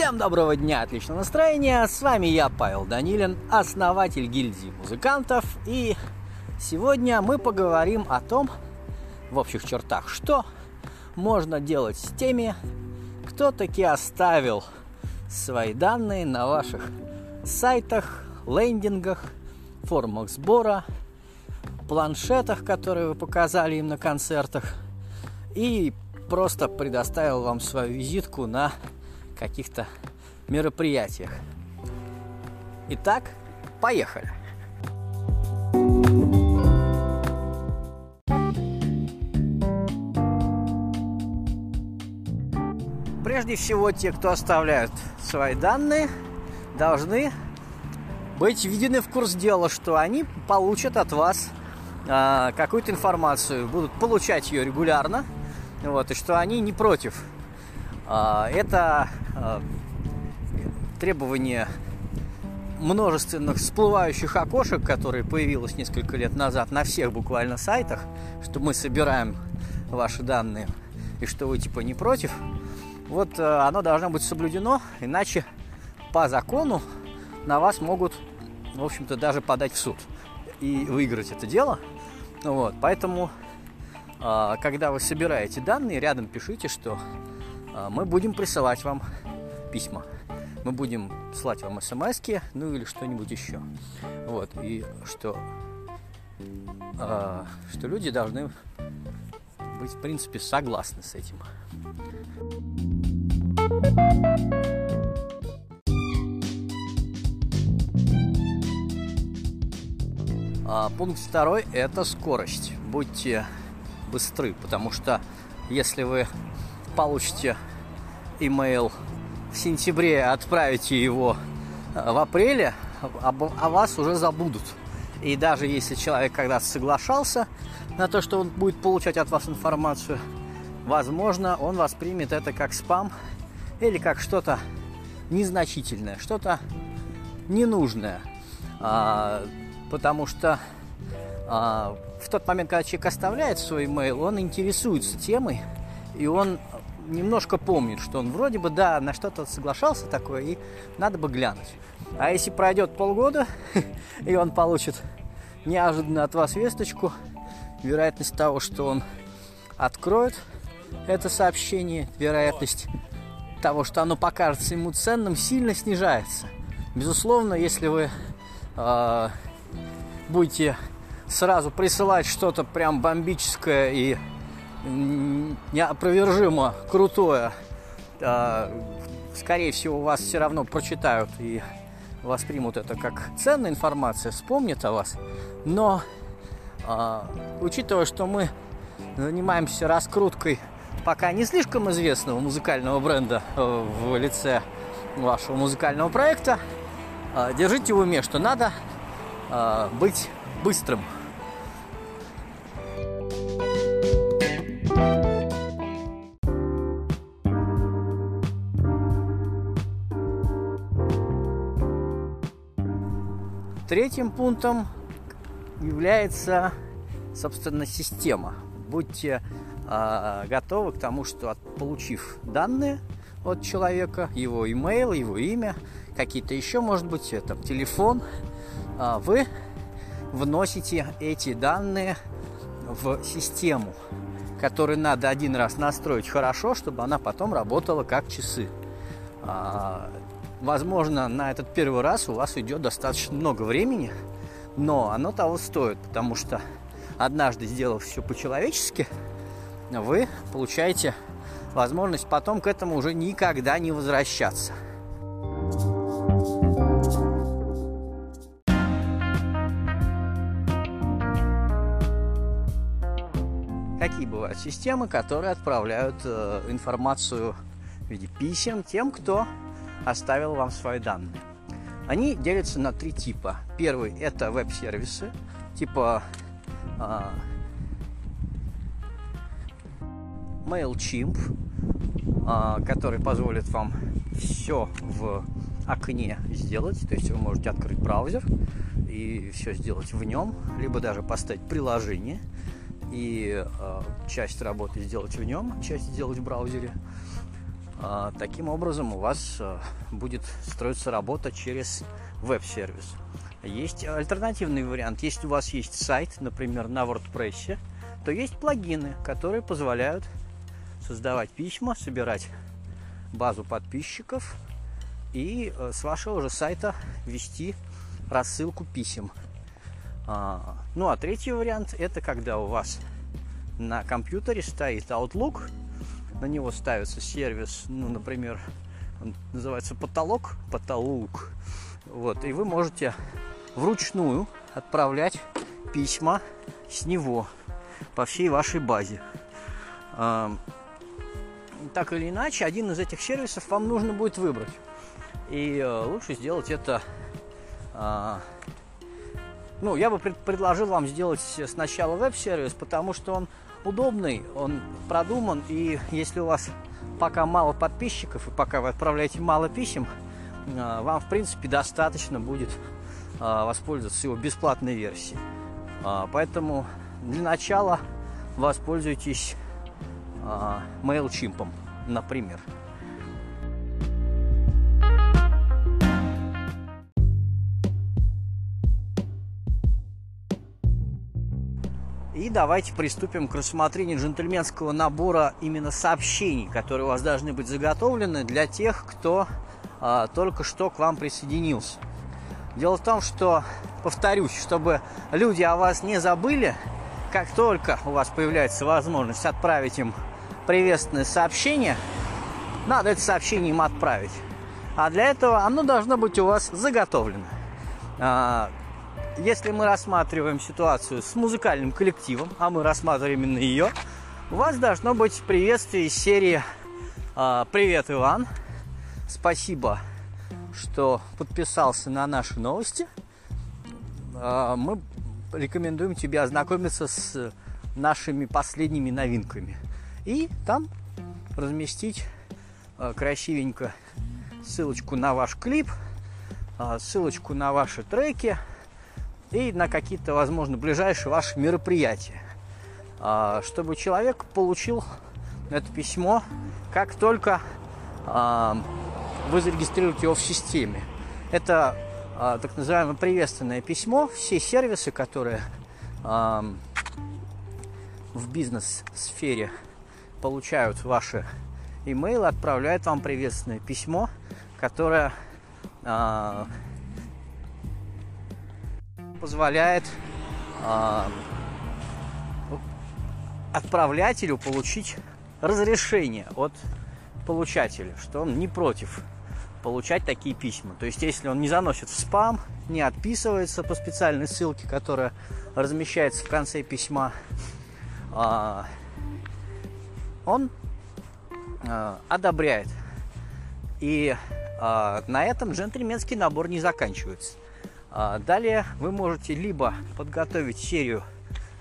Всем доброго дня, отличного настроения. С вами я, Павел Данилин, основатель гильдии музыкантов. И сегодня мы поговорим о том, в общих чертах, что можно делать с теми, кто таки оставил свои данные на ваших сайтах, лендингах, формах сбора, планшетах, которые вы показали им на концертах, и просто предоставил вам свою визитку на каких-то мероприятиях. Итак, поехали! Прежде всего, те, кто оставляют свои данные, должны быть введены в курс дела, что они получат от вас э, какую-то информацию, будут получать ее регулярно, вот, и что они не против. Э, это требование множественных всплывающих окошек, которые появилось несколько лет назад на всех буквально сайтах, что мы собираем ваши данные и что вы типа не против, вот э, оно должно быть соблюдено, иначе по закону на вас могут, в общем-то, даже подать в суд и выиграть это дело. Вот, поэтому, э, когда вы собираете данные, рядом пишите, что мы будем присылать вам письма. Мы будем слать вам смс ну или что-нибудь еще. Вот, и что, э, что люди должны быть, в принципе, согласны с этим. А, пункт второй – это скорость. Будьте быстры, потому что если вы получите имейл в сентябре, отправите его э, в апреле, о вас уже забудут. И даже если человек когда-то соглашался на то, что он будет получать от вас информацию, возможно, он воспримет это как спам или как что-то незначительное, что-то ненужное. А, потому что а, в тот момент, когда человек оставляет свой имейл, он интересуется темой, и он немножко помнит, что он вроде бы, да, на что-то соглашался такое, и надо бы глянуть. А если пройдет полгода, и он получит неожиданно от вас весточку, вероятность того, что он откроет это сообщение, вероятность того, что оно покажется ему ценным, сильно снижается. Безусловно, если вы э, будете сразу присылать что-то прям бомбическое и неопровержимо крутое, э, скорее всего, вас все равно прочитают и воспримут это как ценная информация, вспомнят о вас. Но, э, учитывая, что мы занимаемся раскруткой пока не слишком известного музыкального бренда э, в лице вашего музыкального проекта, э, держите в уме, что надо быть быстрым. Третьим пунктом является, собственно, система. Будьте э, готовы к тому, что от, получив данные от человека, его имейл, его имя, какие-то еще, может быть, это телефон, э, вы вносите эти данные в систему, которую надо один раз настроить хорошо, чтобы она потом работала как часы. Возможно, на этот первый раз у вас уйдет достаточно много времени, но оно того стоит, потому что однажды сделав все по-человечески, вы получаете возможность потом к этому уже никогда не возвращаться. Какие бывают системы, которые отправляют э, информацию в виде писем тем, кто оставил вам свои данные? Они делятся на три типа. Первый – это веб-сервисы, типа э, MailChimp, а, который позволит вам все в окне сделать. То есть вы можете открыть браузер и все сделать в нем, либо даже поставить приложение и э, часть работы сделать в нем, часть сделать в браузере. А, таким образом у вас а, будет строиться работа через веб-сервис. Есть альтернативный вариант. Если у вас есть сайт, например, на WordPress, то есть плагины, которые позволяют создавать письма, собирать базу подписчиков и э, с вашего же сайта вести рассылку писем. А, ну а третий вариант это когда у вас на компьютере стоит Outlook, на него ставится сервис, ну, например, он называется потолок, потолок. Вот, и вы можете вручную отправлять письма с него по всей вашей базе. А, так или иначе, один из этих сервисов вам нужно будет выбрать. И э, лучше сделать это... Э, ну, я бы пред, предложил вам сделать сначала веб-сервис, потому что он удобный, он продуман, и если у вас пока мало подписчиков, и пока вы отправляете мало писем, э, вам, в принципе, достаточно будет э, воспользоваться его бесплатной версией. Э, поэтому для начала воспользуйтесь MailChimp, например. Давайте приступим к рассмотрению джентльменского набора именно сообщений, которые у вас должны быть заготовлены для тех, кто а, только что к вам присоединился. Дело в том, что, повторюсь, чтобы люди о вас не забыли, как только у вас появляется возможность отправить им приветственное сообщение, надо это сообщение им отправить. А для этого оно должно быть у вас заготовлено. Если мы рассматриваем ситуацию с музыкальным коллективом, а мы рассматриваем именно ее, у вас должно быть приветствие из серии а, «Привет, Иван! Спасибо, что подписался на наши новости. А, мы рекомендуем тебе ознакомиться с нашими последними новинками. И там разместить а, красивенько ссылочку на ваш клип, ссылочку на ваши треки – и на какие-то, возможно, ближайшие ваши мероприятия. А, чтобы человек получил это письмо, как только а, вы зарегистрируете его в системе. Это а, так называемое приветственное письмо. Все сервисы, которые в бизнес-сфере получают ваши имейлы, отправляют вам приветственное письмо, которое позволяет э, отправлятелю получить разрешение от получателя, что он не против получать такие письма. То есть, если он не заносит в спам, не отписывается по специальной ссылке, которая размещается в конце письма, э, он э, одобряет. И э, на этом джентльменский набор не заканчивается. А, далее вы можете либо подготовить серию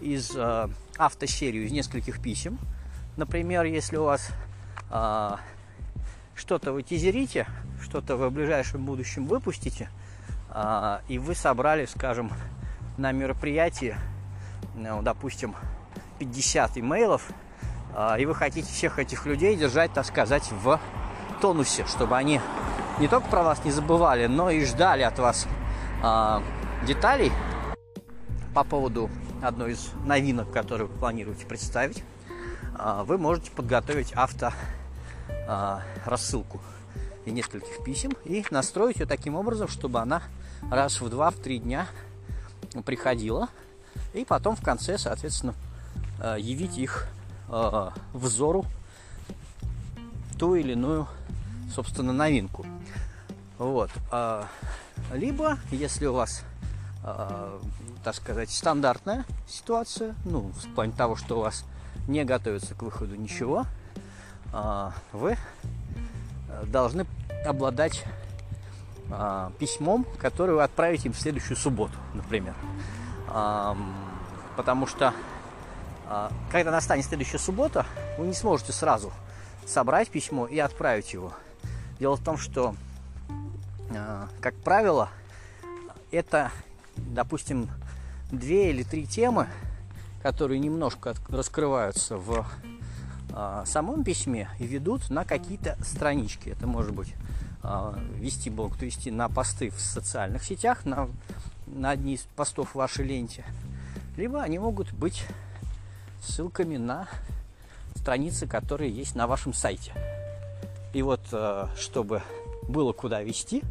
из э, автосерию из нескольких писем. Например, если у вас э, что-то вы тизерите, что-то вы в ближайшем будущем выпустите, и вы собрали, скажем, на мероприятии, ну, допустим, 50 имейлов, и вы хотите всех этих людей держать, так сказать, в тонусе, чтобы они не только про вас не забывали, но и ждали от вас а, деталей по поводу одной из новинок, которую вы планируете представить, а, вы можете подготовить авто а, рассылку и нескольких писем и настроить ее таким образом, чтобы она раз в два, в три дня приходила и потом в конце, соответственно, явить их взору ту или иную, собственно, новинку. Вот. А, либо, если у вас, э, так сказать, стандартная ситуация, ну, в плане того, что у вас не готовится к выходу ничего, э, вы должны обладать э, письмом, которое вы отправите им в следующую субботу, например. Э, потому что, э, когда настанет следующая суббота, вы не сможете сразу собрать письмо и отправить его. Дело в том, что а, как правило, это, допустим, две или три темы, которые немножко раскрываются в э, самом письме и ведут на какие-то странички. Это может быть э, вести блог, то есть на посты в социальных сетях, на, на одни из постов в вашей ленте. Либо они могут быть ссылками на страницы, которые есть на вашем сайте. И вот, э, чтобы было куда вести,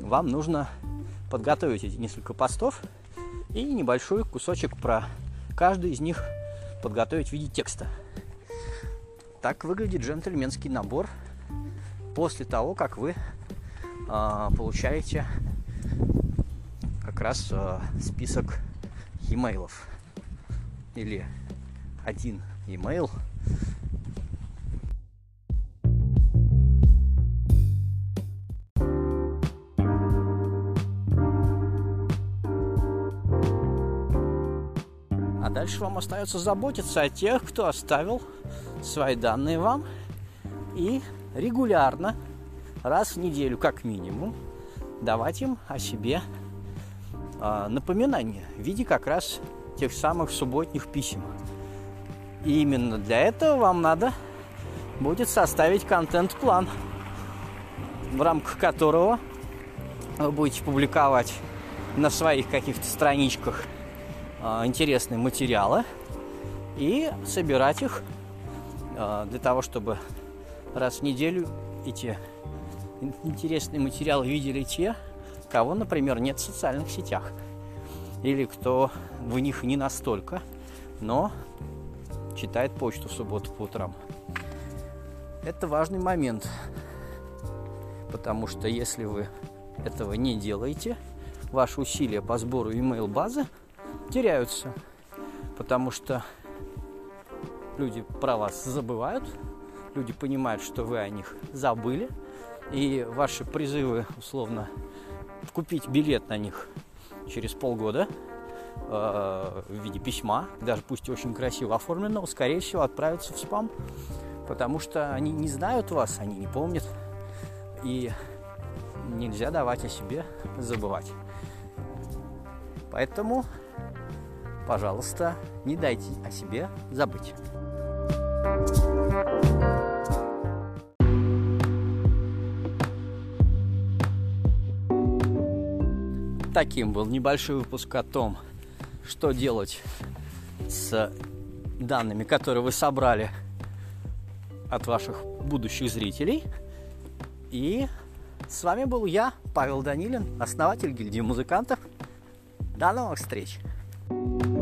вам нужно подготовить эти несколько постов и небольшой кусочек про каждый из них подготовить в виде текста. Так выглядит джентльменский набор после того, как вы э, получаете как раз э, список имейлов или один имейл дальше вам остается заботиться о тех, кто оставил свои данные вам и регулярно, раз в неделю как минимум, давать им о себе э, напоминания в виде как раз тех самых субботних писем. И именно для этого вам надо будет составить контент-план, в рамках которого вы будете публиковать на своих каких-то страничках – а, интересные материалы и собирать их а, для того, чтобы раз в неделю эти интересные материалы видели те, кого, например, нет в социальных сетях. Или кто в них не настолько, но читает почту в субботу по утрам. Это важный момент, потому что если вы этого не делаете, ваши усилия по сбору email базы – теряются, потому что люди про вас забывают, люди понимают, что вы о них забыли, и ваши призывы, условно, купить билет на них через полгода э, в виде письма, даже пусть очень красиво оформленного, скорее всего, отправятся в спам, потому что они не знают вас, они не помнят, и нельзя давать о себе забывать. Поэтому пожалуйста, не дайте о себе забыть. Таким был небольшой выпуск о том, что делать с данными, которые вы собрали от ваших будущих зрителей. И с вами был я, Павел Данилин, основатель гильдии музыкантов. До новых встреч! thank you